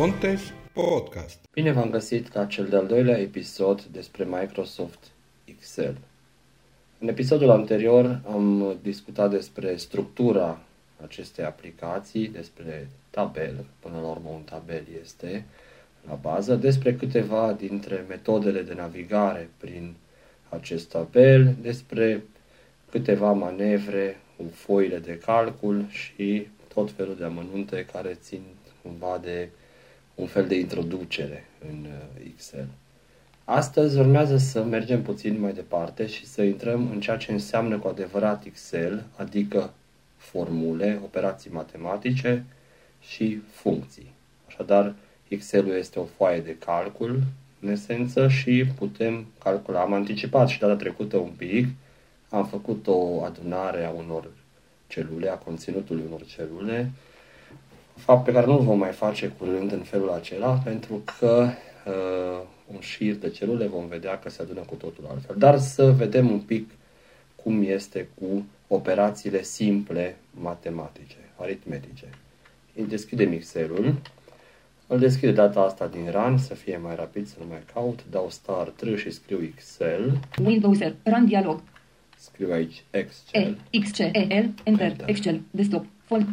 Contes Podcast. Bine v-am găsit la cel de-al doilea episod despre Microsoft Excel. În episodul anterior am discutat despre structura acestei aplicații, despre tabel, până la urmă un tabel este la bază, despre câteva dintre metodele de navigare prin acest tabel, despre câteva manevre cu foile de calcul și tot felul de amănunte care țin cumva de un fel de introducere în uh, Excel. Astăzi urmează să mergem puțin mai departe și să intrăm în ceea ce înseamnă cu adevărat Excel, adică formule, operații matematice și funcții. Așadar, Excelul este o foaie de calcul, în esență, și putem calcula. Am anticipat și data trecută un pic, am făcut o adunare a unor celule, a conținutului unor celule, fapt pe care nu-l vom mai face curând în felul acela, pentru că uh, un șir de celule vom vedea că se adună cu totul altfel. Dar să vedem un pic cum este cu operațiile simple matematice, aritmetice. Îi deschidem Excel-ul, îl deschid data asta din run, să fie mai rapid, să nu mai caut, dau start și scriu Excel. Windows R, run dialog, Scriu aici E, Excel. X, C, E, L, Enter, Enter. Excel, desktop, font,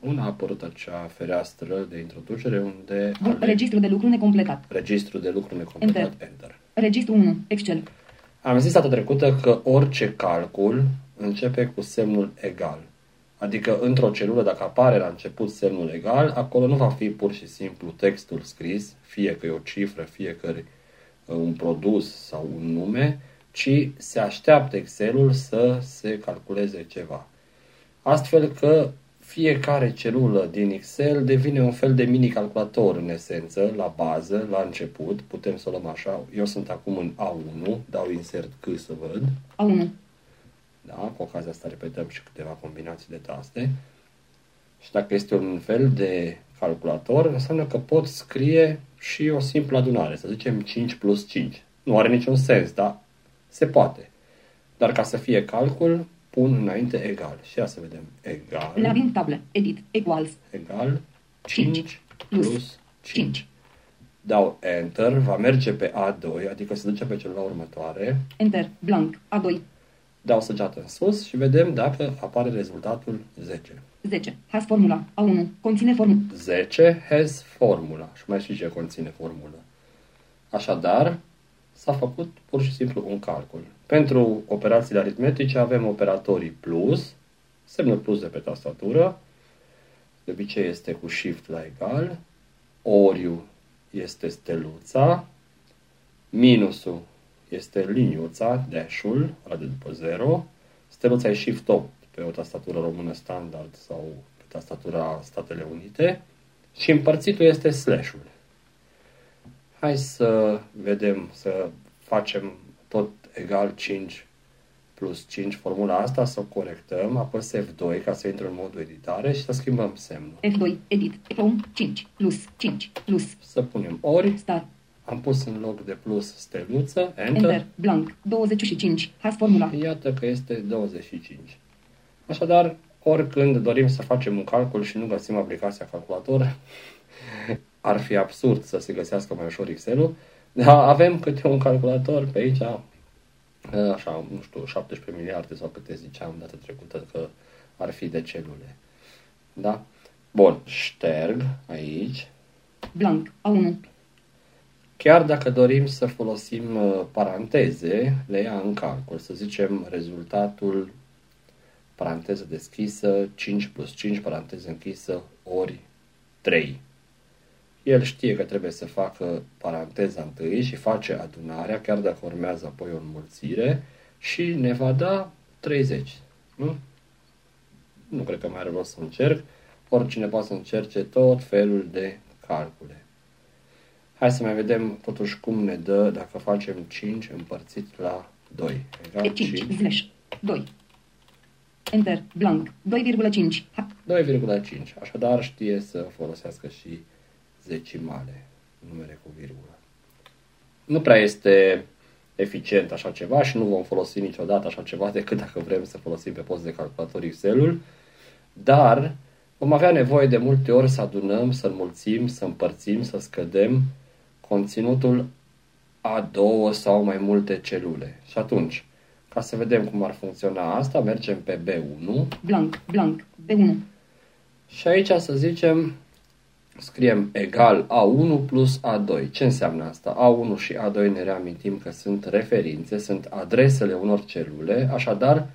Una a apărut acea fereastră de introducere unde Bun, are registru de lucru necompletat, registru de lucru necompletat, Enter. Enter. registru 1, Excel, Am zis data trecută că orice calcul începe cu semnul egal. Adică într-o celulă, dacă apare la început semnul egal, acolo nu va fi pur și simplu textul scris, fie că e o cifră, fie că e uh, un produs sau un nume, ci se așteaptă Excelul să se calculeze ceva. Astfel că fiecare celulă din Excel devine un fel de mini-calculator în esență, la bază, la început. Putem să o luăm așa. Eu sunt acum în A1, dau insert C să văd. A1, Da? Cu ocazia asta repetăm și câteva combinații de taste. Și dacă este un fel de calculator, înseamnă că pot scrie și o simplă adunare, să zicem 5 plus 5. Nu are niciun sens, dar se poate. Dar ca să fie calcul, pun înainte egal. Și ia să vedem. Egal, labin table, edit, equals, egal, 5 plus. Plus. 5. 5, Dau Enter, va merge pe A2, adică se duce pe celula următoare. Enter, blank, A2, Dau săgeată în sus și vedem dacă apare rezultatul 10. 10, has formula, A1, conține formula, 10 has formula. Și mai știi ce conține formula. Așadar, s-a făcut pur și simplu un calcul. Pentru operațiile aritmetice avem operatorii plus, semnul plus de pe tastatură, de obicei este cu shift la egal, oriu este steluța, minusul este liniuța, dash-ul, ăla de după 0, steluța e shift 8 pe o tastatură română standard sau pe tastatura Statele Unite și împărțitul este slash-ul. Hai să vedem, să facem tot egal 5 plus 5 formula asta, să o corectăm, apăs F2 ca să intre în modul editare și să schimbăm semnul. F2, edit, from 5, plus 5, plus, Să punem ori, start, am pus în loc de plus steluță, Enter, Enter, blank, 25, has formula, iată că este 25. Așadar, oricând dorim să facem un calcul și nu găsim aplicația calculator, ar fi absurd să se găsească mai ușor Excel-ul, dar avem câte un calculator pe aici, așa, nu știu, 17 miliarde sau câte ziceam data trecută că ar fi de celule. Da? Bun, șterg aici. blank, A1, Chiar dacă dorim să folosim uh, paranteze, le ia în calcul. Să zicem rezultatul paranteză deschisă, 5 plus 5, paranteză închisă, ori 3. El știe că trebuie să facă paranteza întâi și face adunarea, chiar dacă urmează apoi o înmulțire, și ne va da 30. Nu? Nu cred că mai are rost să încerc. Oricine poate să încerce tot felul de calcule. Hai să mai vedem totuși cum ne dă dacă facem 5 împărțit la 2. Egal E5, 5. slash, 2, Enter, blank, 2,5, ha, 2,5. Așadar știe să folosească și zecimale, numere cu virgulă. Nu prea este eficient așa ceva și nu vom folosi niciodată așa ceva decât dacă vrem să folosim pe post de calculator Excel-ul, dar vom avea nevoie de multe ori să adunăm, să înmulțim, să împărțim, să scădem conținutul a două sau mai multe celule. Și atunci, ca să vedem cum ar funcționa asta, mergem pe B1 Blank. Blank. B1. și aici să zicem scriem egal A1 plus A2. Ce înseamnă asta? A1 și A2 ne reamintim că sunt referințe, sunt adresele unor celule, așadar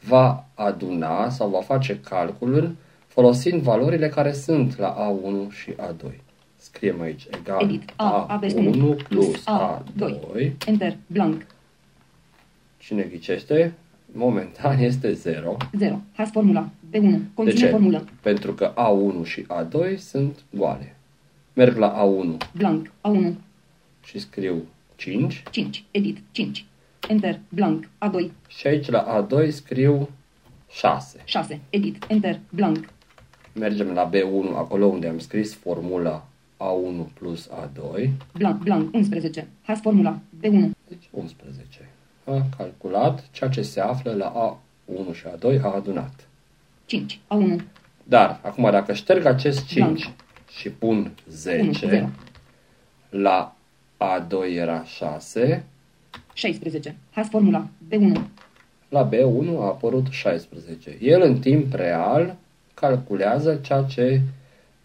va aduna sau va face calculul folosind valorile care sunt la A1 și A2. Scriem aici egal Edit. A, aveți A1 unul plus A2. A2. Enter. Blank. Cine ghicește? Momentan este 0. 0. Has formula. B1. De Conține ce? formulă. Pentru că A1 și A2 sunt goale. Merg la A1 Blank. A1. și scriu 5 5. Edit. 5. Enter. Blank. A2. și aici la A2 scriu 6. 6. Edit. Enter. Blank. Mergem la B1, acolo unde am scris formula A1 plus A2, Blank. Blank. 11. Has formula. B1. deci 11. A calculat ceea ce se află la A1 și A2, a adunat. 5. A1. Dar, acum, dacă șterg acest 5 Blank. și pun 1. 10, 0. la A2 era 6, 16. Has formula. B1. la B1 a apărut 16. El în timp real calculează ceea ce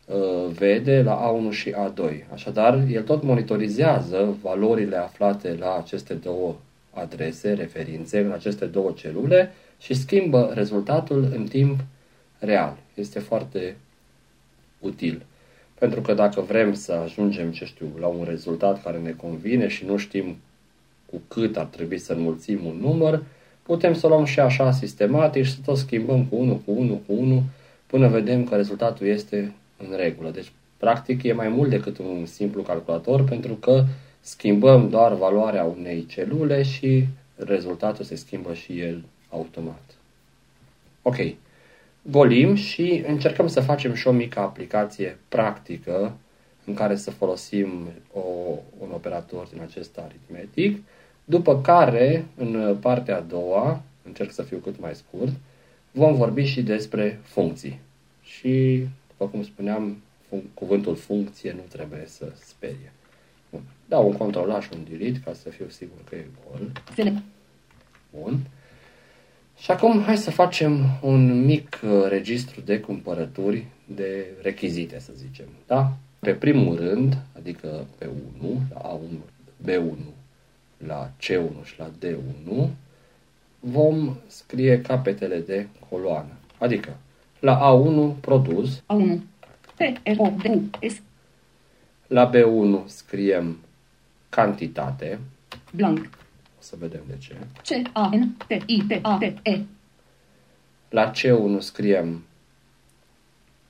uh, vede la A1 și A2. Așadar, el tot monitorizează valorile aflate la aceste două adrese, referințe, în aceste două celule și schimbă rezultatul în timp real. Este foarte util. Pentru că dacă vrem să ajungem, ce știu, la un rezultat care ne convine și nu știm cu cât ar trebui să înmulțim un număr, putem să o luăm și așa sistematic și să tot schimbăm cu 1, cu 1, cu 1, până vedem că rezultatul este în regulă. Deci, practic, e mai mult decât un simplu calculator, pentru că schimbăm doar valoarea unei celule și rezultatul se schimbă și el automat. Ok. Golim și încercăm să facem și o mică aplicație practică în care să folosim o, un operator din acest aritmetic, după care, în partea a doua, încerc să fiu cât mai scurt, vom vorbi și despre funcții. Și, după cum spuneam, fun- cuvântul funcție nu trebuie să sperie. Bun. Dau un control și un delete ca să fiu sigur că e gol. Select. Bun. Și acum hai să facem un mic uh, registru de cumpărături de rechizite, să zicem. Da? Pe primul rând, adică pe 1, la A1, B1, la C1 și la D1, vom scrie capetele de coloană. Adică, la A1 produs, A1. P, R, O, D, U, S. la B1 scriem cantitate, Blank. O să vedem de ce. C, A, N, T, I, T, A, T, E. La C1 scriem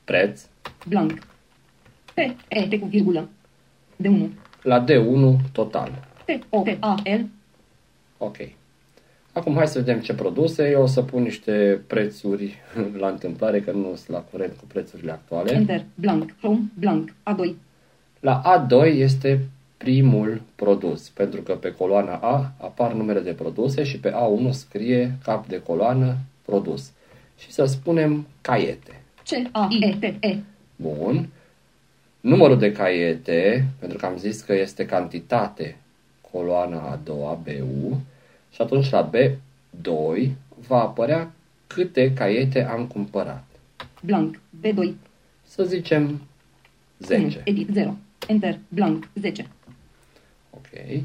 preț, Blank. P, E, T cu virgulă. D1. la D1 total. T, O, T, A, L. Ok. Acum hai să vedem ce produse. Eu o să pun niște prețuri la întâmplare, că nu sunt la curent cu prețurile actuale. Enter. Blank. Home. Blank. A2. La A2 este primul produs, pentru că pe coloana A apar numere de produse și pe A1 scrie cap de coloană produs. Și să spunem caiete. C, A, I, E, T, E. Bun. Numărul de caiete, pentru că am zis că este cantitate coloana a doua, BU, și atunci la B2 va apărea câte caiete am cumpărat. Blank. B2. Să zicem 1. 10. Edit 0. Enter. Blank. 10. Ok.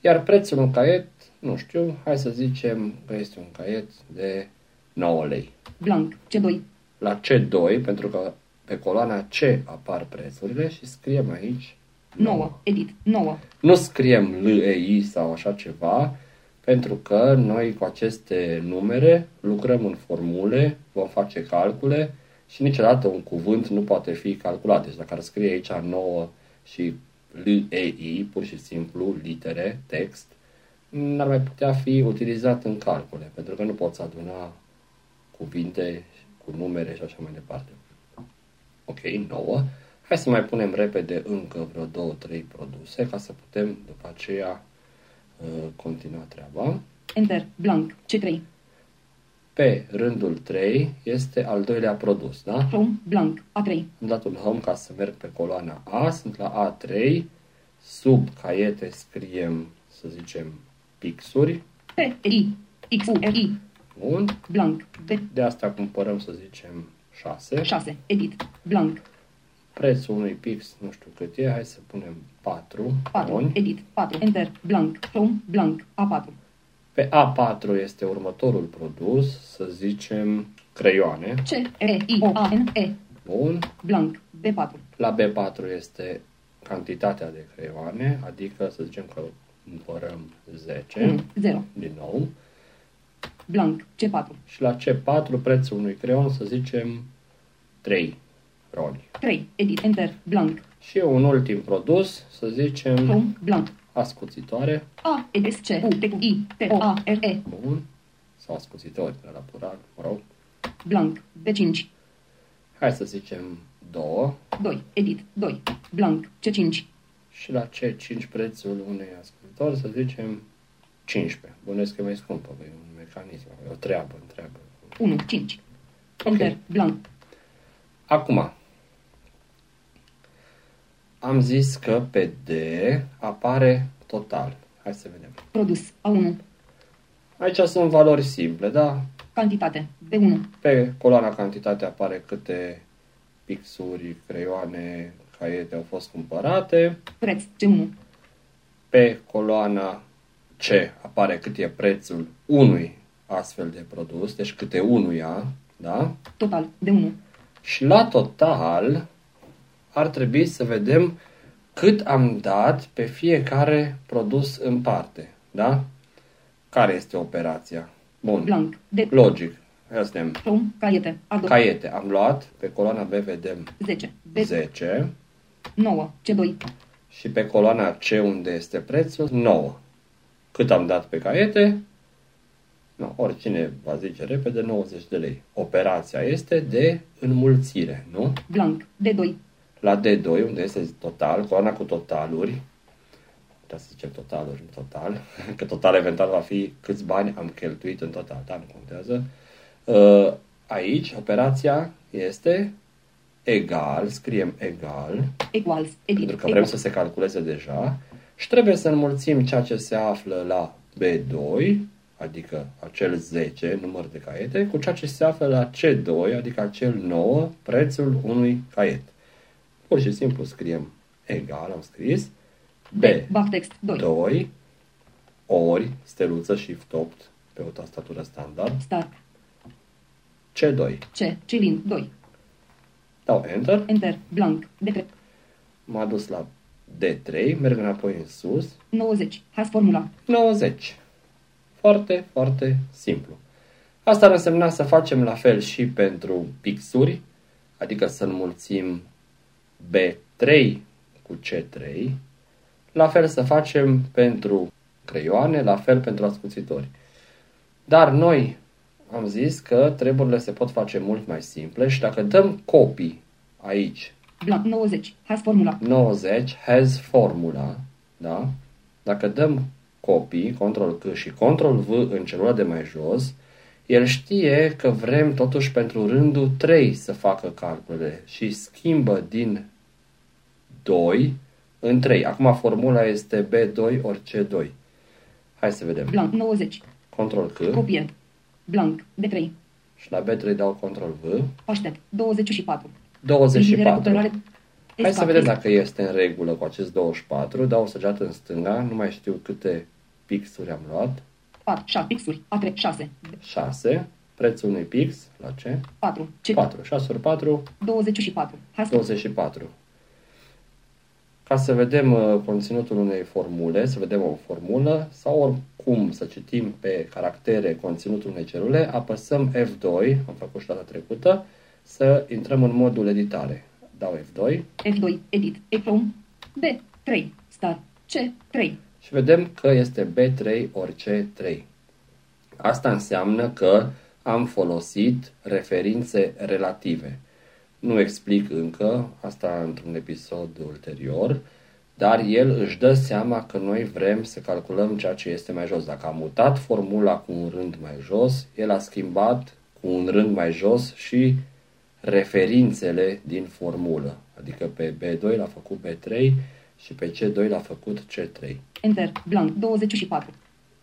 Iar prețul un caiet, nu știu, hai să zicem că este un caiet de 9 lei. Blank. C2. La C2, pentru că pe coloana C apar prețurile și scriem aici 9. Edit. 9. Nu scriem LEI sau așa ceva, pentru că noi cu aceste numere lucrăm în formule, vom face calcule și niciodată un cuvânt nu poate fi calculat. Deci dacă ar scrie aici 9 și LEI, pur și simplu, litere, text, n-ar mai putea fi utilizat în calcule, pentru că nu poți aduna cuvinte cu numere și așa mai departe. Ok, 9. Hai să mai punem repede încă vreo 2-3 produse ca să putem după aceea uh, continua treaba. Enter. Blank. C3. Pe rândul 3 este al doilea produs, da? Home, blank, A3. Am dat un home ca să merg pe coloana A, sunt la A3, sub caiete scriem, să zicem, pixuri, P, I, X, U, R, I, bun, blank, B, de asta cumpărăm, să zicem, 6. 6, edit, blank, Prețul unui pix, nu știu cât e, hai să punem 4 4, buni. edit, 4, enter, blank, home, blank, A4. Pe A4 este următorul produs, să zicem, creioane, C, R, I, O, A, N, E, bun, blank, B4. La B4 este cantitatea de creioane, adică să zicem că cumpărăm 10, 1, 0, din nou, blank, C4. și la C4 prețul unui creion să zicem 3 roli. 3, edit, enter, blank, Și un ultim produs, să zicem home, blank, ascuțitoare, A, E, S, C, U, T, U, I, T, O, A, R, E, bun, sau ascuțitori de la plural, mă rog. blank, B5, Hai să zicem 2 2, edit, 2, blank, C5, și la C5 prețul unui ascultător să zicem 15. Bănuiesc că e mai scumpă, că e un mecanism, e o treabă, întreabă. 1, 5, Ok. enter, blank, Acum, am zis că pe D apare total. Hai să vedem. produs, A1, Aici sunt valori simple, da? cantitate, B1, Pe coloana cantitate apare câte pixuri, creioane, caiete au fost cumpărate. preț, C1, Pe coloana C apare cât e prețul unui astfel de produs, deci câte unuia, da? total, D1, Și la total ar trebui să vedem cât am dat pe fiecare produs în parte. Da? Care este operația? Bun. blank, D, Logic. Hai să vedem. home, caiete, A2, Caiete. Am luat. Pe coloana B vedem 10, B, 10. 9, C2, Și pe coloana C unde este prețul 9. Cât am dat pe caiete? No, oricine va zice repede 90 de lei. Operația este de înmulțire, nu? blank, D2, La D2, unde este total, coloana cu totaluri, putea să zicem totaluri în total, că total eventual va fi câți bani am cheltuit în total, dar nu contează. Uh, Aici, operația este egal, scriem egal, equals, edit, pentru că vrem să se calculeze deja, și trebuie să înmulțim ceea ce se află la B2, adică acel 10 număr de caiete, cu ceea ce se află la C2, adică acel 9, prețul unui caiet. Pur și simplu scriem egal, am scris, B, backtext, 2, 2, ori, steluță shift 8 pe o tastatură standard, start, C2. C, cilin, 2, Dau Enter, enter, blank, D3, m-a dus la D3, merg înapoi în sus, 90, has formula, 90. Foarte, foarte simplu. Asta ar însemna să facem la fel și pentru pixuri, adică să înmulțim B3 cu C3, la fel să facem pentru creioane, la fel pentru ascuțitori. Dar noi am zis că treburile se pot face mult mai simple și dacă dăm copii aici blank, 90, has formula, 90 has formula, da? Dacă dăm copy, control C și control V în celula de mai jos, el știe că vrem totuși pentru rândul 3 să facă calculele și schimbă din 2 în 3. Acum formula este B2 ori C2. Hai să vedem. blank, 90, Control C copie, blank, D3, și la B3 dau control V. aștept, 24, 24. recuperare, Hai să escape, vedem dacă este în regulă cu acest 24. Dau o săgeată în stânga, nu mai știu câte pixuri am luat. 4, 6, pixuri, A3, 6, 6. Prețul unui pix, la ce? 4, C, 4. 6 ori 4, 24, has 24. Ca să vedem uh, conținutul unei formule, să vedem o formulă sau oricum să citim pe caractere conținutul unei celule, apăsăm F2, am făcut și data trecută, să intrăm în modul editare. Dau F2 F2, edit, Echrome, B3, start, C3, și vedem că este B3 ori C3. Asta înseamnă că am folosit referințe relative. Nu explic încă, asta într-un episod ulterior, dar el își dă seama că noi vrem să calculăm ceea ce este mai jos. Dacă a mutat formula cu un rând mai jos, el a schimbat cu un rând mai jos și referințele din formulă. Adică pe B2 l-a făcut B3 și pe C2 l-a făcut C3. Enter. Blank. 24.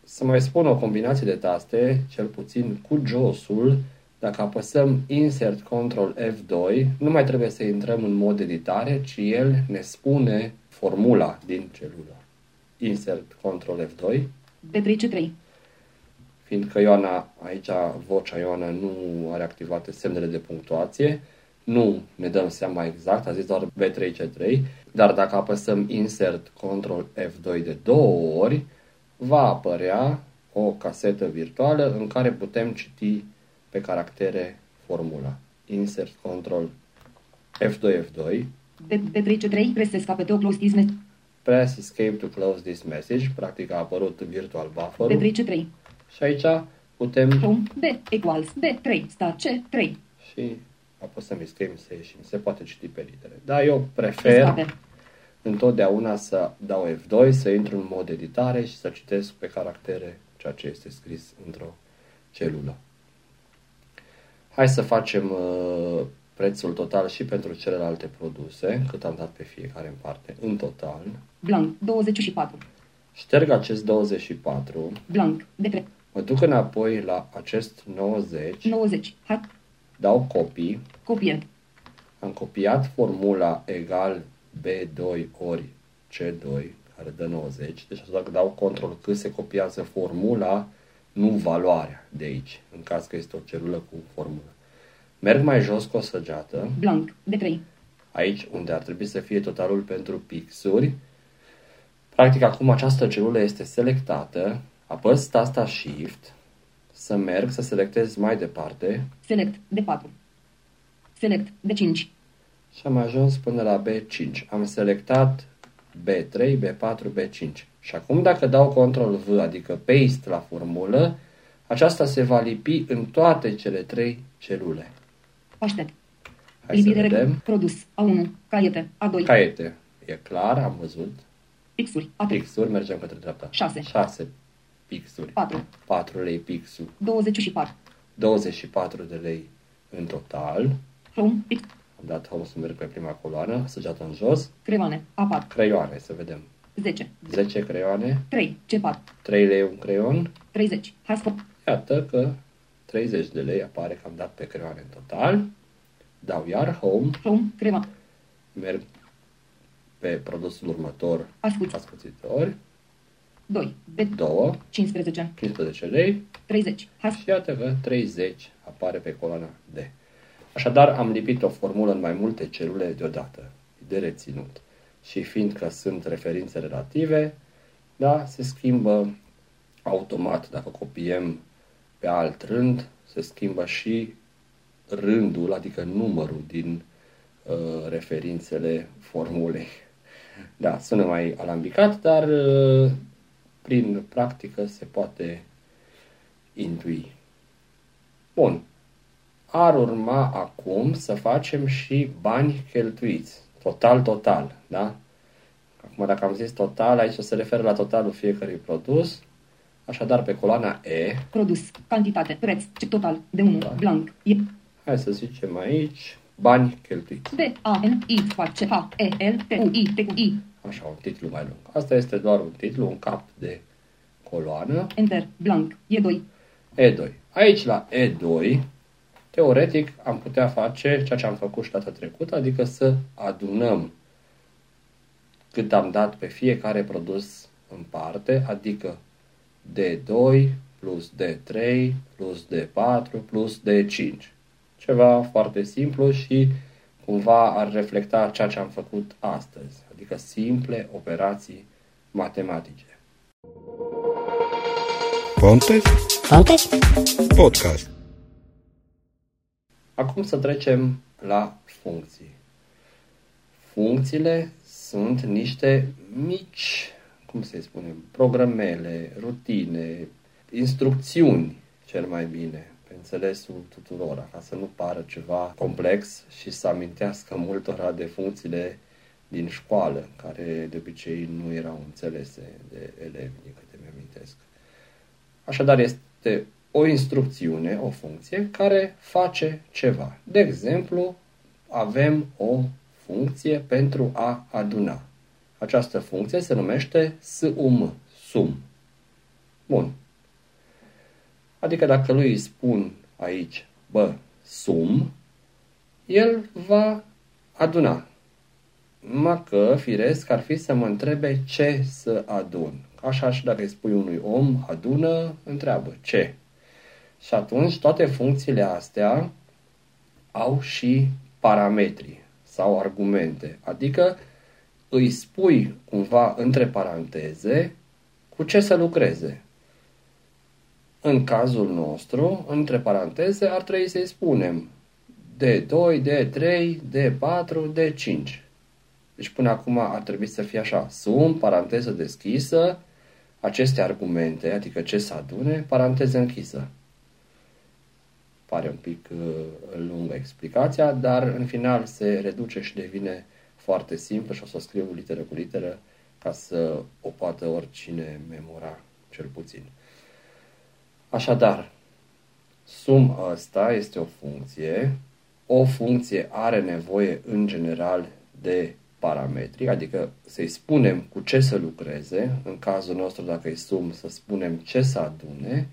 Să mai spun o combinație de taste, cel puțin cu josul, dacă apăsăm Insert Ctrl F2, nu mai trebuie să intrăm în mod editare, ci el ne spune formula din celulă. Insert Ctrl F2. B3 C3. Fiindcă Ioana, aici vocea Ioana nu are activate semnele de punctuație, nu ne dăm seama exact, a zis doar B3C3, dar dacă apăsăm Insert Ctrl F2 de două ori, va apărea o casetă virtuală în care putem citi pe caractere formula. Insert Ctrl F2 F2. B3 C3. Press escape to close this message. Press Escape to close this message. Practic a apărut virtual buffer B3 C3. Și aici putem Home. B equals B3 star C3. și apăsăm Escape să ieșim. Se poate citi pe litere. Dar eu prefer Escape. întotdeauna să dau F2, să intru în mod editare și să citesc pe caractere ceea ce este scris într-o celulă. Hai să facem uh, prețul total și pentru celelalte produse, cât am dat pe fiecare în parte, în total. Blank. 24. Șterg acest 24, Blank. D3. mă duc înapoi la acest 90, 90. Hat. Dau copii, Copier. am copiat formula egal B2 ori C2, care dă 90, deci dacă dau control C se copiază formula, nu valoarea de aici, în caz că este o celulă cu formulă. Merg mai jos cu o săgeată, Blank. D3. aici unde ar trebui să fie totalul pentru pixuri. Practic acum această celulă este selectată, apăs tasta Shift, să merg, să selectez mai departe Select. D4. Select. D5. și am ajuns până la B5. Am selectat B3, B4, B5. Și acum dacă dau Ctrl V, adică paste la formulă, aceasta se va lipi în toate cele trei celule. Aștept. Hai să Lipire. vedem. Produs. A1. Caiete. A2. Caiete. E clar, am văzut. Pixuri. A3. Pixuri, mergem către dreapta. Șase. 6 pixuri. 4. 4 lei pixul. 24. 24 de lei în total. Home. Pix. Am dat home să merg pe prima coloană, săgeată în jos. Creioane. A4. Creioane, să vedem. 10. 10 creioane, 3. C4. 3 lei un creion. 30. Hascop. Iată că 30 de lei apare că am dat pe creioane în total. Dau iar home, Home. Crema. merg pe produsul următor, Ascuț. ascuțitori, 2. B. 2, 15. 15 lei 30. Has. și iată că 30 apare pe coloana D. Așadar, am lipit o formulă în mai multe celule deodată, de reținut. Și fiindcă sunt referințe relative, da, se schimbă automat. Dacă copiem pe alt rând, se schimbă și rândul, adică numărul din uh, referințele formulei. Da, sună mai alambicat, dar uh, prin practică se poate intui. Bun. Ar urma acum să facem și bani cheltuiți. Total, total, da? Acum, dacă am zis total, aici se referă la totalul fiecărui produs. Așadar, pe coloana E, Produs. Cantitate. Preț. C total. De 1. Da. Blank. E. hai să zicem aici, bani cheltuiți. D. A. N. I. Fac. C. H. E. L. T. U. I. T. U. I. Așa, un titlu mai lung. Asta este doar un titlu, un cap de coloană. Enter. Blank. E2. E2. Aici, la E2, teoretic, am putea face ceea ce am făcut și data trecută, adică să adunăm cât am dat pe fiecare produs în parte, adică D2 plus D3 plus D4 plus D5. Ceva foarte simplu și cumva ar reflecta ceea ce am făcut astăzi, adică simple operații matematice. Pontes Pontes? Podcast. Acum să trecem la funcții. Funcțiile sunt niște mici, cum să spunem, programele, rutine, instrucțiuni, cel mai bine, pe înțelesul tuturor, ca să nu pară ceva complex și să amintească multora de funcțiile din școală, care de obicei nu erau înțelese de elevi, din câte mi-amintesc. Așadar, este o instrucțiune, o funcție, care face ceva. De exemplu, avem o funcție pentru a aduna. Această funcție se numește sum, sum. Bun. Adică dacă lui îi spun aici, bă, sum, el va aduna. Numai că, firesc, ar fi să mă întrebe ce să adun. Așa și dacă îi spui unui om, adună, întreabă ce. Și atunci toate funcțiile astea au și parametri sau argumente. Adică îi spui cumva între paranteze cu ce să lucreze. În cazul nostru, între paranteze, ar trebui să-i spunem D2, D3, D4, D5. Deci până acum ar trebui să fie așa, sum, paranteză deschisă, aceste argumente, adică ce să adune, paranteză închisă. Pare un pic uh, lungă explicația, dar în final se reduce și devine foarte simplu și o să o scriu literă cu literă ca să o poată oricine memora, cel puțin. Așadar, sum ăsta este o funcție. O funcție are nevoie în general de parametri, adică să-i spunem cu ce să lucreze, în cazul nostru dacă îi sum să spunem ce să adune,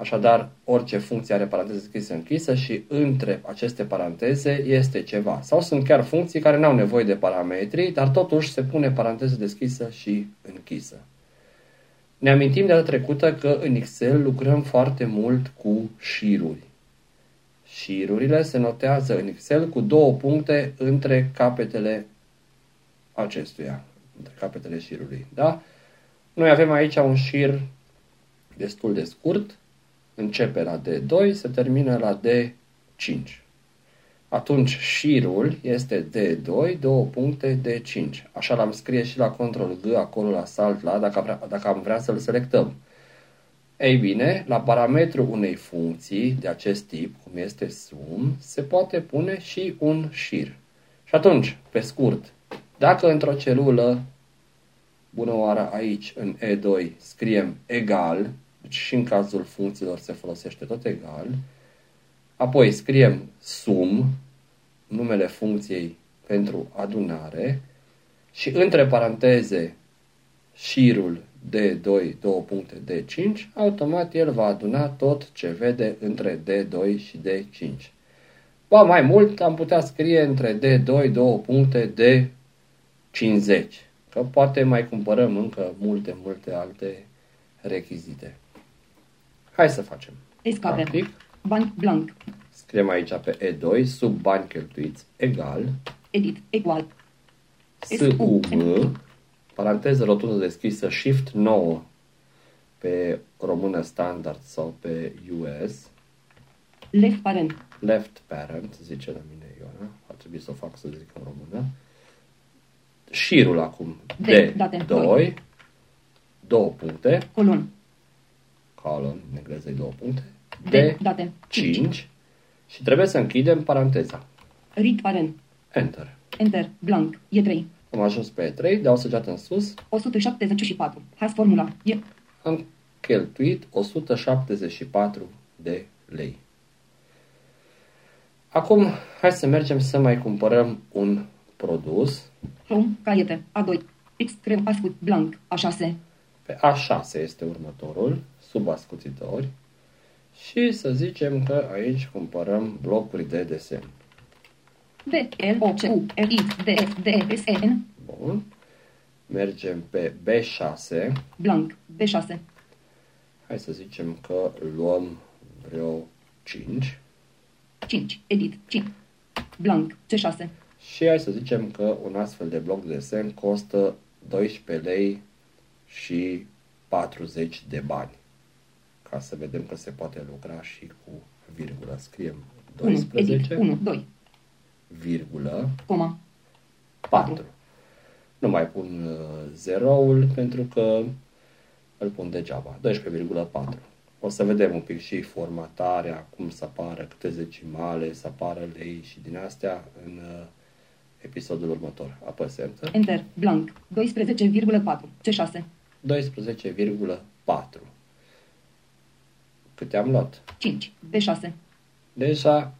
Așadar, orice funcție are paranteză deschisă închisă și între aceste paranteze este ceva. Sau sunt chiar funcții care nu au nevoie de parametri, dar totuși se pune paranteză deschisă și închisă. Ne amintim de data trecută că în Excel lucrăm foarte mult cu șiruri. Șirurile se notează în Excel cu două puncte între capetele acestuia, între capetele șirului. Da? Noi avem aici un șir destul de scurt, începe la D2, se termină la D5. Atunci șirul este D2, două puncte D5. Așa l-am scrie și la control G acolo la salt la dacă, vrea, dacă am vrea să-l selectăm. Ei bine, la parametru unei funcții de acest tip, cum este sum, se poate pune și un șir. Și atunci, pe scurt, dacă într-o celulă, bună oară aici, în E2, scriem egal, deci și în cazul funcțiilor se folosește tot egal. Apoi scriem sum, numele funcției pentru adunare și între paranteze șirul D2, două puncte D5, automat el va aduna tot ce vede între D2 și D5. Ba mai mult, am putea scrie între D2, două puncte D50, că poate mai cumpărăm încă multe, multe alte rechizite. Hai să facem. Escape. Practic. Bani blank. Scriem aici pe E2, sub bani cheltuiți, egal. Edit, egal. SUM, paranteză rotundă deschisă, Shift 9 pe română standard sau pe US. Left parent. Left parent, zice la mine Ioana. Ar trebui să o fac să zic în română. Șirul acum. De, date, 2. Două puncte. Colon colon, în engleză două puncte, de, date 5, 5 și trebuie să închidem paranteza. Read parent. Enter. Enter. Blank. E 3. Am ajuns pe E3, dau săgeată în sus. 174. Has formula. E. Am cheltuit 174 de lei. Acum, hai să mergem să mai cumpărăm un produs. Home, caiete, A2, X, creu, ascut, blank, A6. Pe A6 este următorul sub ascuțitori și să zicem că aici cumpărăm blocuri de desen. B, L, O, C, U, R, I, D, F, D, S, N. Bun. Mergem pe B6. Blank, B6. Hai să zicem că luăm vreo 5. 5, edit, 5. Blank, C6. Și hai să zicem că un astfel de bloc de desen costă 12 lei și 40 de bani ca să vedem că se poate lucra și cu virgulă. Scriem 12, 1, 2, virgulă, coma, 4. Nu mai pun uh, zeroul pentru că îl pun degeaba. 12,4. O să vedem un pic și formatarea, cum să apară câte zecimale, să apară lei și din astea în uh, episodul următor. Apăs Enter. Enter. Blank. 12,4. C6. 12,4. Câte am luat? 5. B6. Deja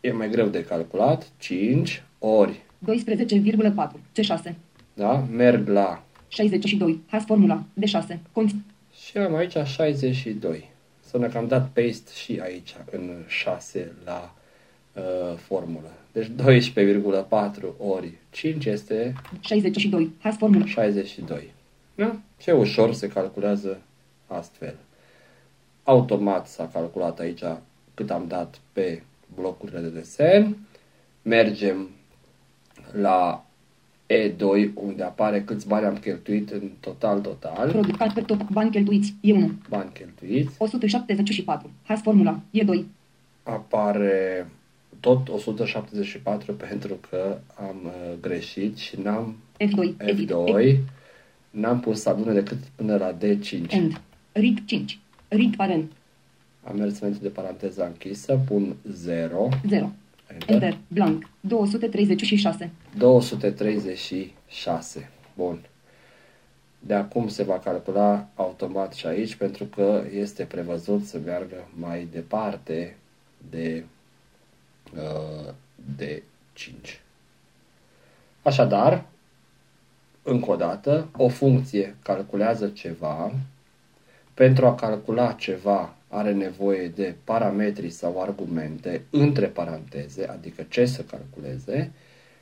e mai greu de calculat. 5 ori, 12,4. C6. da? Merg la 62. Has formula. D6. Conț. Și am aici 62. Sună că am dat paste și aici în 6 la uh, formulă. Deci 12,4 ori 5 este 62. Has formula. 62. Da? Ce ușor se calculează astfel. Automat s-a calculat aici cât am dat pe blocurile de desen. Mergem la E2, unde apare câți bani am cheltuit în total, total. Producat pe tot. Bani cheltuiți. E1. Bani cheltuiți. 174. Has formula. E2. apare tot 174 pentru că am uh, greșit și n-am F2. Edit. F2, n-am pus să adune decât până la D5. End. Read 5. Read parent. Am mers înainte de paranteza închisă, pun 0, 0. Enter, Enter. Blank. 236. 236. Bun. De acum se va calcula automat și aici pentru că este prevăzut să meargă mai departe de, uh, de 5. Așadar, încă o dată, o funcție calculează ceva. Pentru a calcula ceva are nevoie de parametri sau argumente între paranteze, adică ce să calculeze,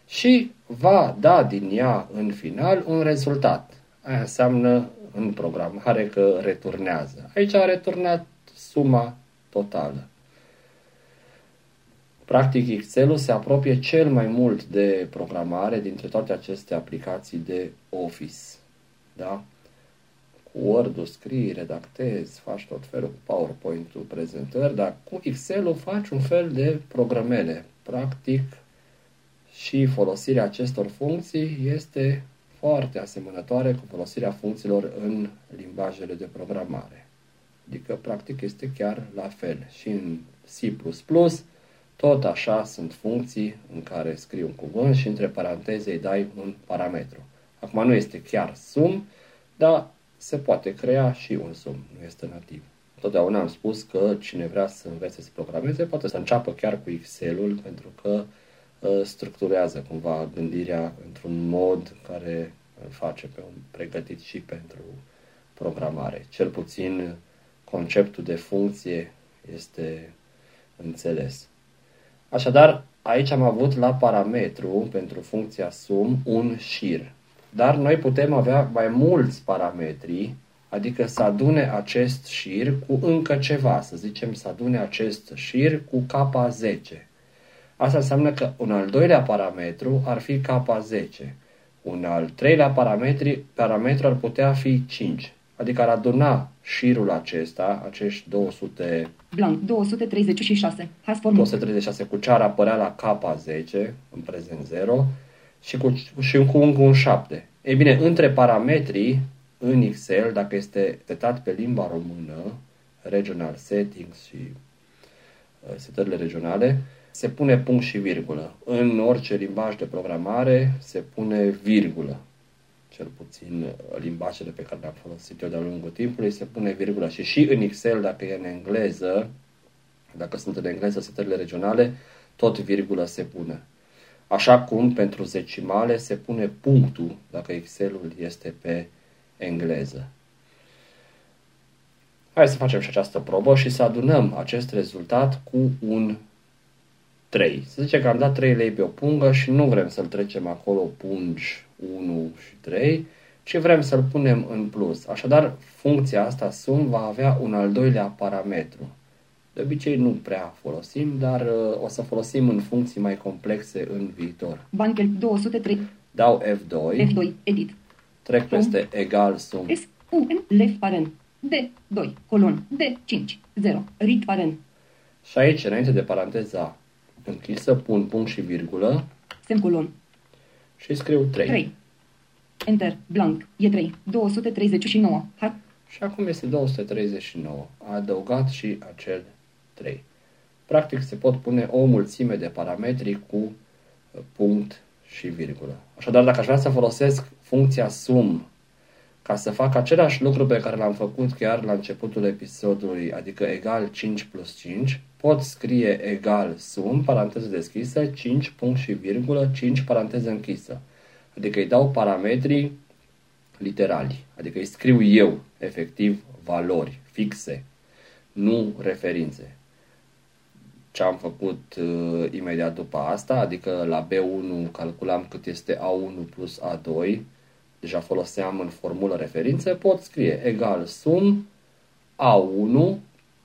și va da din ea în final un rezultat. Aia înseamnă în programare că returnează. Aici a returnat suma totală. Practic, Excel-ul se apropie cel mai mult de programare dintre toate aceste aplicații de Office. Da? Cu Word-ul scrii, redactezi, faci tot felul cu PowerPoint-ul, prezentări, dar cu Excel-ul faci un fel de programele. Practic, și folosirea acestor funcții este foarte asemănătoare cu folosirea funcțiilor în limbajele de programare. Adică, practic, este chiar la fel. Și în C++, tot așa sunt funcții în care scrii un cuvânt și între paranteze îi dai un parametru. Acum nu este chiar sum, dar se poate crea și un sum, nu este nativ. Totdeauna am spus că cine vrea să învețe să programeze poate să înceapă chiar cu Excel-ul pentru că uh, structurează cumva gândirea într-un mod care îl face pe un pregătit și pentru programare. Cel puțin conceptul de funcție este înțeles. Așadar, aici am avut la parametru pentru funcția sum un șir. Dar noi putem avea mai mulți parametri, adică să adune acest șir cu încă ceva, să zicem să adune acest șir cu K10. Asta înseamnă că un al doilea parametru ar fi K10. Un al treilea parametri, parametru ar putea fi 5. Adică ar aduna șirul acesta, acești 200, Blank. 236. Has formula. 236 cu ce ar apărea la K10, în prezent 0, și cu, și cu încă un 7. Ei bine, între parametrii în Excel, dacă este setat pe limba română, regional settings și uh, setările regionale, se pune punct și virgulă. În orice limbaj de programare se pune virgulă. Cel puțin uh, limbajele pe care le-am folosit eu de-a lungul timpului se pune virgulă. Și și în Excel, dacă e în engleză, dacă sunt în engleză setările regionale, tot virgulă se pune. Așa cum pentru zecimale se pune punctul dacă Excelul este pe engleză. Hai să facem și această probă și să adunăm acest rezultat cu un 3. Să zicem că am dat 3 lei pe o pungă și nu vrem să-l trecem acolo pungi 1 și 3, ci vrem să-l punem în plus. Așadar, funcția asta sum va avea un al doilea parametru. De obicei nu prea folosim, dar uh, o să folosim în funcții mai complexe în viitor. Bani cheltuiți. 203. Dau F2, F2. Edit. trec peste egal sum S. U. N. Left parent. D2. Colon. D5. 0. Read parent. și aici, înainte de paranteza închisă, pun punct și virgulă Semicolon. Și scriu 3. 3. Enter. Blank. E 3. 239. Har. Și acum este 239. A adăugat și acel 3. Practic se pot pune o mulțime de parametri cu uh, punct și virgulă. Așadar, dacă aș vrea să folosesc funcția sum ca să fac același lucru pe care l-am făcut chiar la începutul episodului, adică egal 5 plus 5, pot scrie egal sum, paranteză deschisă, 5 punct și virgulă, 5 paranteză închisă. Adică îi dau parametrii literali, adică îi scriu eu, efectiv, valori fixe, nu referințe. Ce am făcut uh, imediat după asta, adică la B1 calculam cât este A1 plus A2, deja foloseam în formulă referință, pot scrie egal sum A1,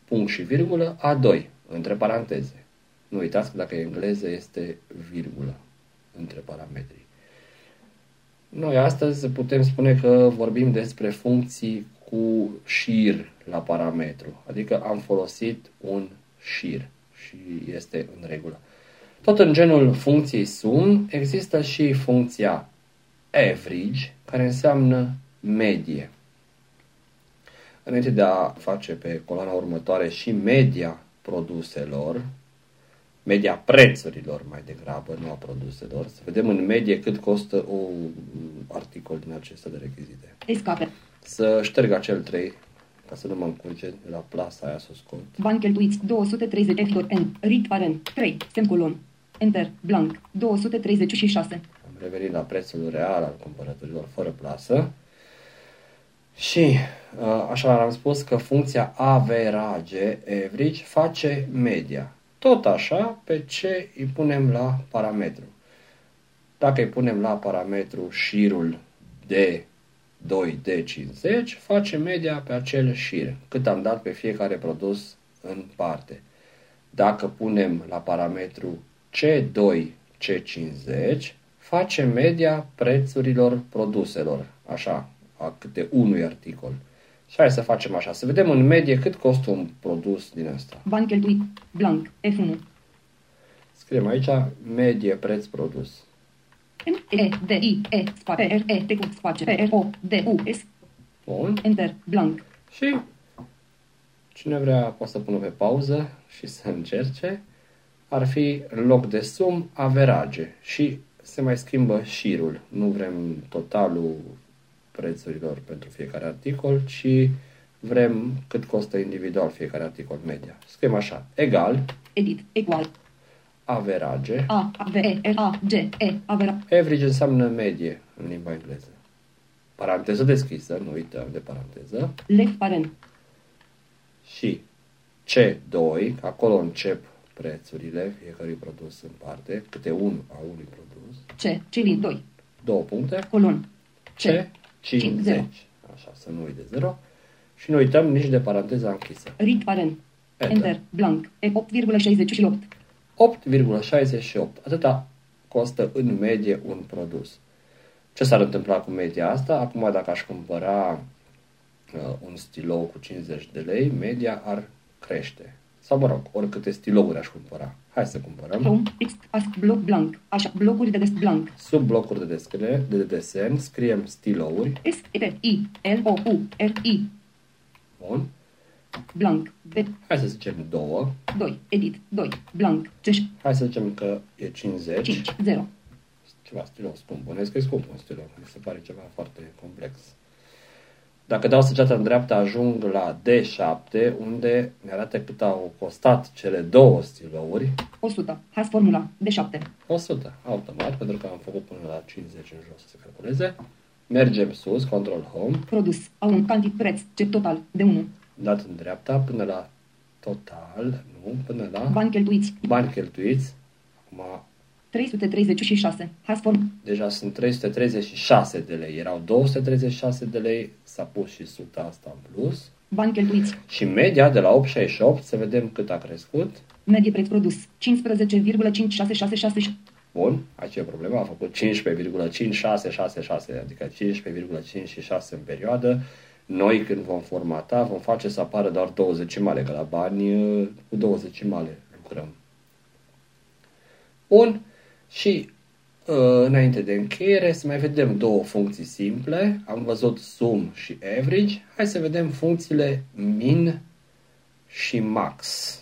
punct și virgulă, A2, între paranteze. Nu uitați că dacă e engleză este virgulă între parametrii. Noi astăzi putem spune că vorbim despre funcții cu șir la parametru, adică am folosit un șir și este în regulă. Tot în genul funcției sum există și funcția average, care înseamnă medie. Înainte de a face pe coloana următoare și media produselor, media prețurilor mai degrabă, nu a produselor, să vedem în medie cât costă un articol din acestea de rechizite. Escape. Să șterg acel 3, ca să nu mă încurce de la plasa aia să o scot. Bani cheltuiți 230 F N. Rit paren 3. Semcolon. Enter. Blank. 236. Am revenit la prețul real al cumpărăturilor fără plasă. Și uh, așa am spus că funcția average, average, face media. Tot așa pe ce îi punem la parametru. Dacă îi punem la parametru șirul de 2 de 50, face media pe acel șir, cât am dat pe fiecare produs în parte. Dacă punem la parametru C2 C50, face media prețurilor produselor, așa, a câte unui articol. Și hai să facem așa, să vedem în medie cât costă un produs din ăsta. Bani cheltuit. Blank. F1. Scriem aici medie preț produs. M E D I E space R E T cu space P R O D U S. Bun. Enter. Blank. Și cine vrea poate să pună pe pauză și să încerce. Ar fi în loc de sum, average. Și se mai schimbă șirul. Nu vrem totalul prețurilor pentru fiecare articol, ci vrem cât costă individual fiecare articol media. Scriem așa, egal, Edit. Equal. average. A V E R A G E. Avera. Average înseamnă medie în limba engleză. Paranteză deschisă, nu uităm de paranteză. Left paren. Și C2, acolo încep prețurile fiecărui produs în parte, câte unul a unui produs. C. Cili 2. Două puncte. Colon. C. C50. Așa, să nu uit de 0. Și nu uităm nici de paranteza închisă. Rit paren. Enter. Enter. Blank. E 8,68. 8,68. Atâta costă în medie un produs. Ce s-ar întâmpla cu media asta? Acum dacă aș cumpăra uh, un stilou cu 50 de lei, media ar crește. Sau mă rog, oricâte stilouri aș cumpăra. Hai să cumpărăm. Home. Text. Ask. Bloc blank. Așa. Blocuri de des blank. Sub blocuri de, descrie, de desen scriem stilouri. S. E. T. I. L. O. U. R. I. Bun. Blank. B. Hai să zicem 2. 2. Edit. 2. Blank. C. Hai să zicem că e 50. 5. 0. Ceva stilou spun. Bănesc că e scump un stilou. Mi se pare ceva foarte complex. Dacă dau săgeata în dreapta, ajung la D7, unde ne arată cât au costat cele două stilouri. 100. Has formula. De 7. 100, automat, pentru că am făcut până la 50 în jos să se calculeze. Mergem sus, Control Home, Produs. A un cantit preț. Ce total. De 1. dat în dreapta până la total, nu, până la Bani cheltuiți. bani cheltuiți. Acum 336. Has form. deja sunt 336 de lei, erau 236 de lei, s-a pus și 100 asta în plus. Bani cheltuiți. Și media de la 8,68, să vedem cât a crescut. Medie preț produs. 15,5666. Bun, aici e problema, a făcut 15,5666, adică 15,56 în perioadă. Noi când vom formata, vom face să apară doar 20 decimale, că la bani uh, cu 20 decimale lucrăm. Bun, și uh, înainte de încheiere să mai vedem două funcții simple. Am văzut sum și average. Hai să vedem funcțiile min și max.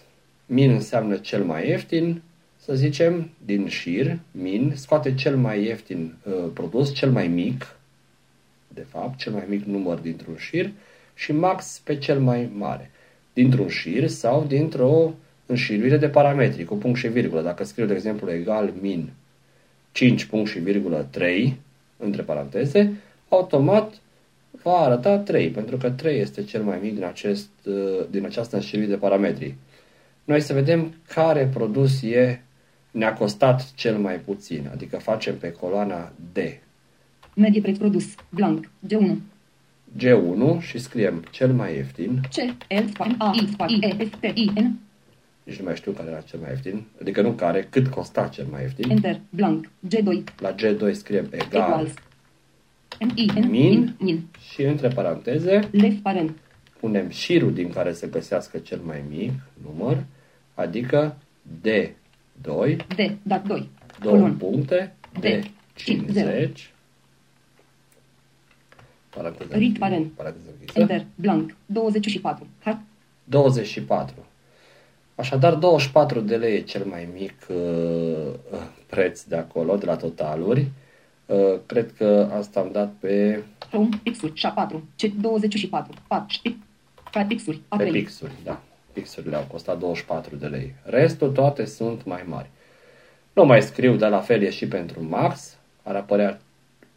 Min înseamnă cel mai ieftin, să zicem, din șir, min, scoate cel mai ieftin uh, produs, cel mai mic, de fapt, cel mai mic număr dintr-un șir și max pe cel mai mare. Dintr-un șir sau dintr-o înșiruire de parametri cu punct și virgulă. Dacă scriu, de exemplu, egal min 5 punct și virgulă 3 între paranteze, automat va arăta 3, pentru că 3 este cel mai mic din, acest, uh, din această înșiruire de parametri. Noi să vedem care produs e ne-a costat cel mai puțin, adică facem pe coloana D. Medie preț produs. Blank. G1. G1 și scriem cel mai ieftin, C. L. Spam. A. I. Spam. I. E. S. T. I. N. nici nu mai știu care era cel mai ieftin, adică nu care, cât costa cel mai ieftin. Enter. Blank. G2. La G2 scriem egal Equals. M. I. N. Min. Min. și între paranteze Left parent. punem șirul din care se găsească cel mai mic număr, adică D2, D. Dat 2. două Colon. puncte, D. D50, paranteză, Read parent. paranteză închisă, Enter. Blank. 24. H. 24. Așadar, 24 de lei e cel mai mic uh, preț de acolo, de la totaluri. Uh, cred că asta am dat pe, Home. Pixuri. Și4. C. 24. 4. Ca pixuri. pe A3. pixuri. Da, pixurile au costat 24 de lei. Restul toate sunt mai mari. Nu mai scriu, dar la fel e și pentru Max. Ar apărea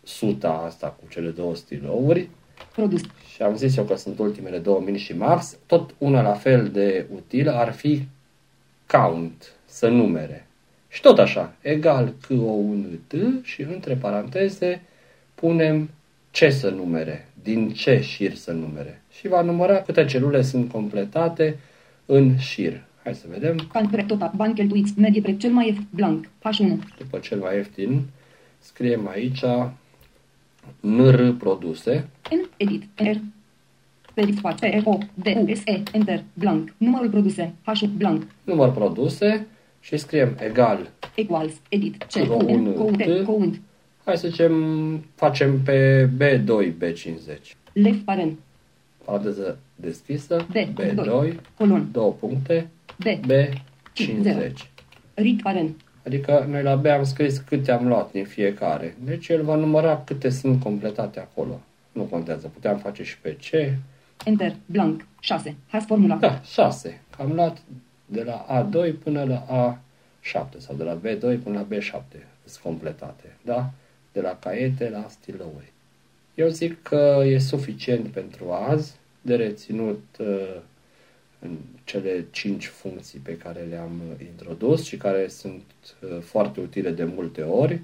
suta asta cu cele două stilouri. Produs. Și am zis eu că sunt ultimele două mini și max. Tot una la fel de utilă ar fi count, să numere. Și tot așa, egal c o un t și între paranteze punem ce să numere, din ce șir să numere. Și va număra câte celule sunt completate în șir. Hai să vedem. Can pre total. Bani cheltuiți. Medie preț cel mai ieftin. Blank. H1. După cel mai ieftin, scriem aici NR produse. N. Edit. R. Pedix spațiu. E. O. D. U. S. E. Enter. Blank. Numărul produse. H. Blank. număr produse și scriem egal Equals. Edit. C. Cu U. N. un Cu U. T. T. Cu un. Hai să zicem, facem pe B2, B50. Left parent. Paranteză deschisă, D. B2, Colon. două puncte, D. B50. Read parent. Adică noi la B am scris câte am luat din fiecare. Deci el va număra câte sunt completate acolo. Nu contează, puteam face și pe C. Enter. Blank. 6. Has formula. Da, 6. Am luat de la A2 până la A7 sau de la B2 până la B7 sunt completate. Da? De la caiete la stilouri. Eu zic că e suficient pentru azi de reținut uh, în cele cinci funcții pe care le-am uh, introdus și care sunt uh, foarte utile de multe ori.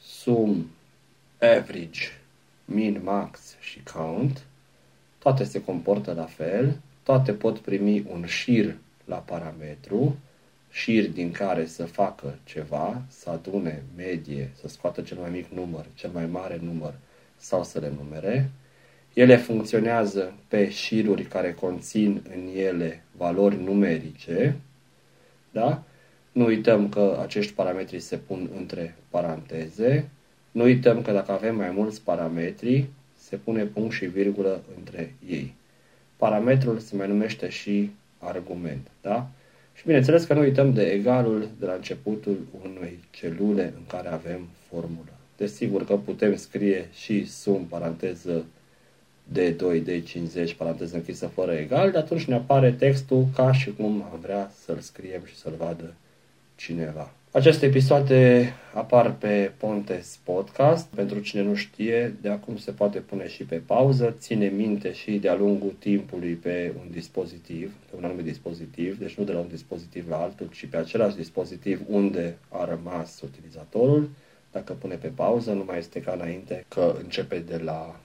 Sum, average, min, max și count. Toate se comportă la fel, toate pot primi un șir la parametru, șir din care să facă ceva, să adune medie, să scoată cel mai mic număr, cel mai mare număr sau să le numere. Ele funcționează pe șiruri care conțin în ele valori numerice. Da? Nu uităm că acești parametri se pun între paranteze. Nu uităm că dacă avem mai mulți parametri, se pune punct și virgulă între ei. Parametrul se mai numește și argument. Da? Și bineînțeles că nu uităm de egalul de la începutul unei celule în care avem formulă. Desigur că putem scrie și sum paranteză D2, D50, paranteză închisă fără egal, dar atunci ne apare textul ca și cum am vrea să-l scriem și să-l vadă cineva. Aceste episoade apar pe Pontes Podcast. Pentru cine nu știe, de acum se poate pune și pe pauză, ține minte și de-a lungul timpului pe un dispozitiv, pe un anumit dispozitiv, deci nu de la un dispozitiv la altul, ci pe același dispozitiv unde a rămas utilizatorul. Dacă pune pe pauză, nu mai este ca înainte că începe de la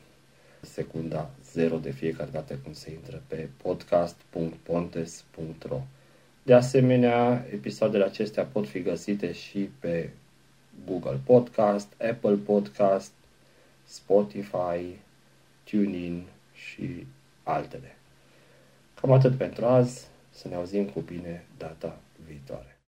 secunda 0 de fiecare dată când se intră pe podcast.pontes.ro De asemenea, episoadele acestea pot fi găsite și pe Google Podcast, Apple Podcast, Spotify, TuneIn și altele. Cam atât pentru azi. Să ne auzim cu bine data viitoare.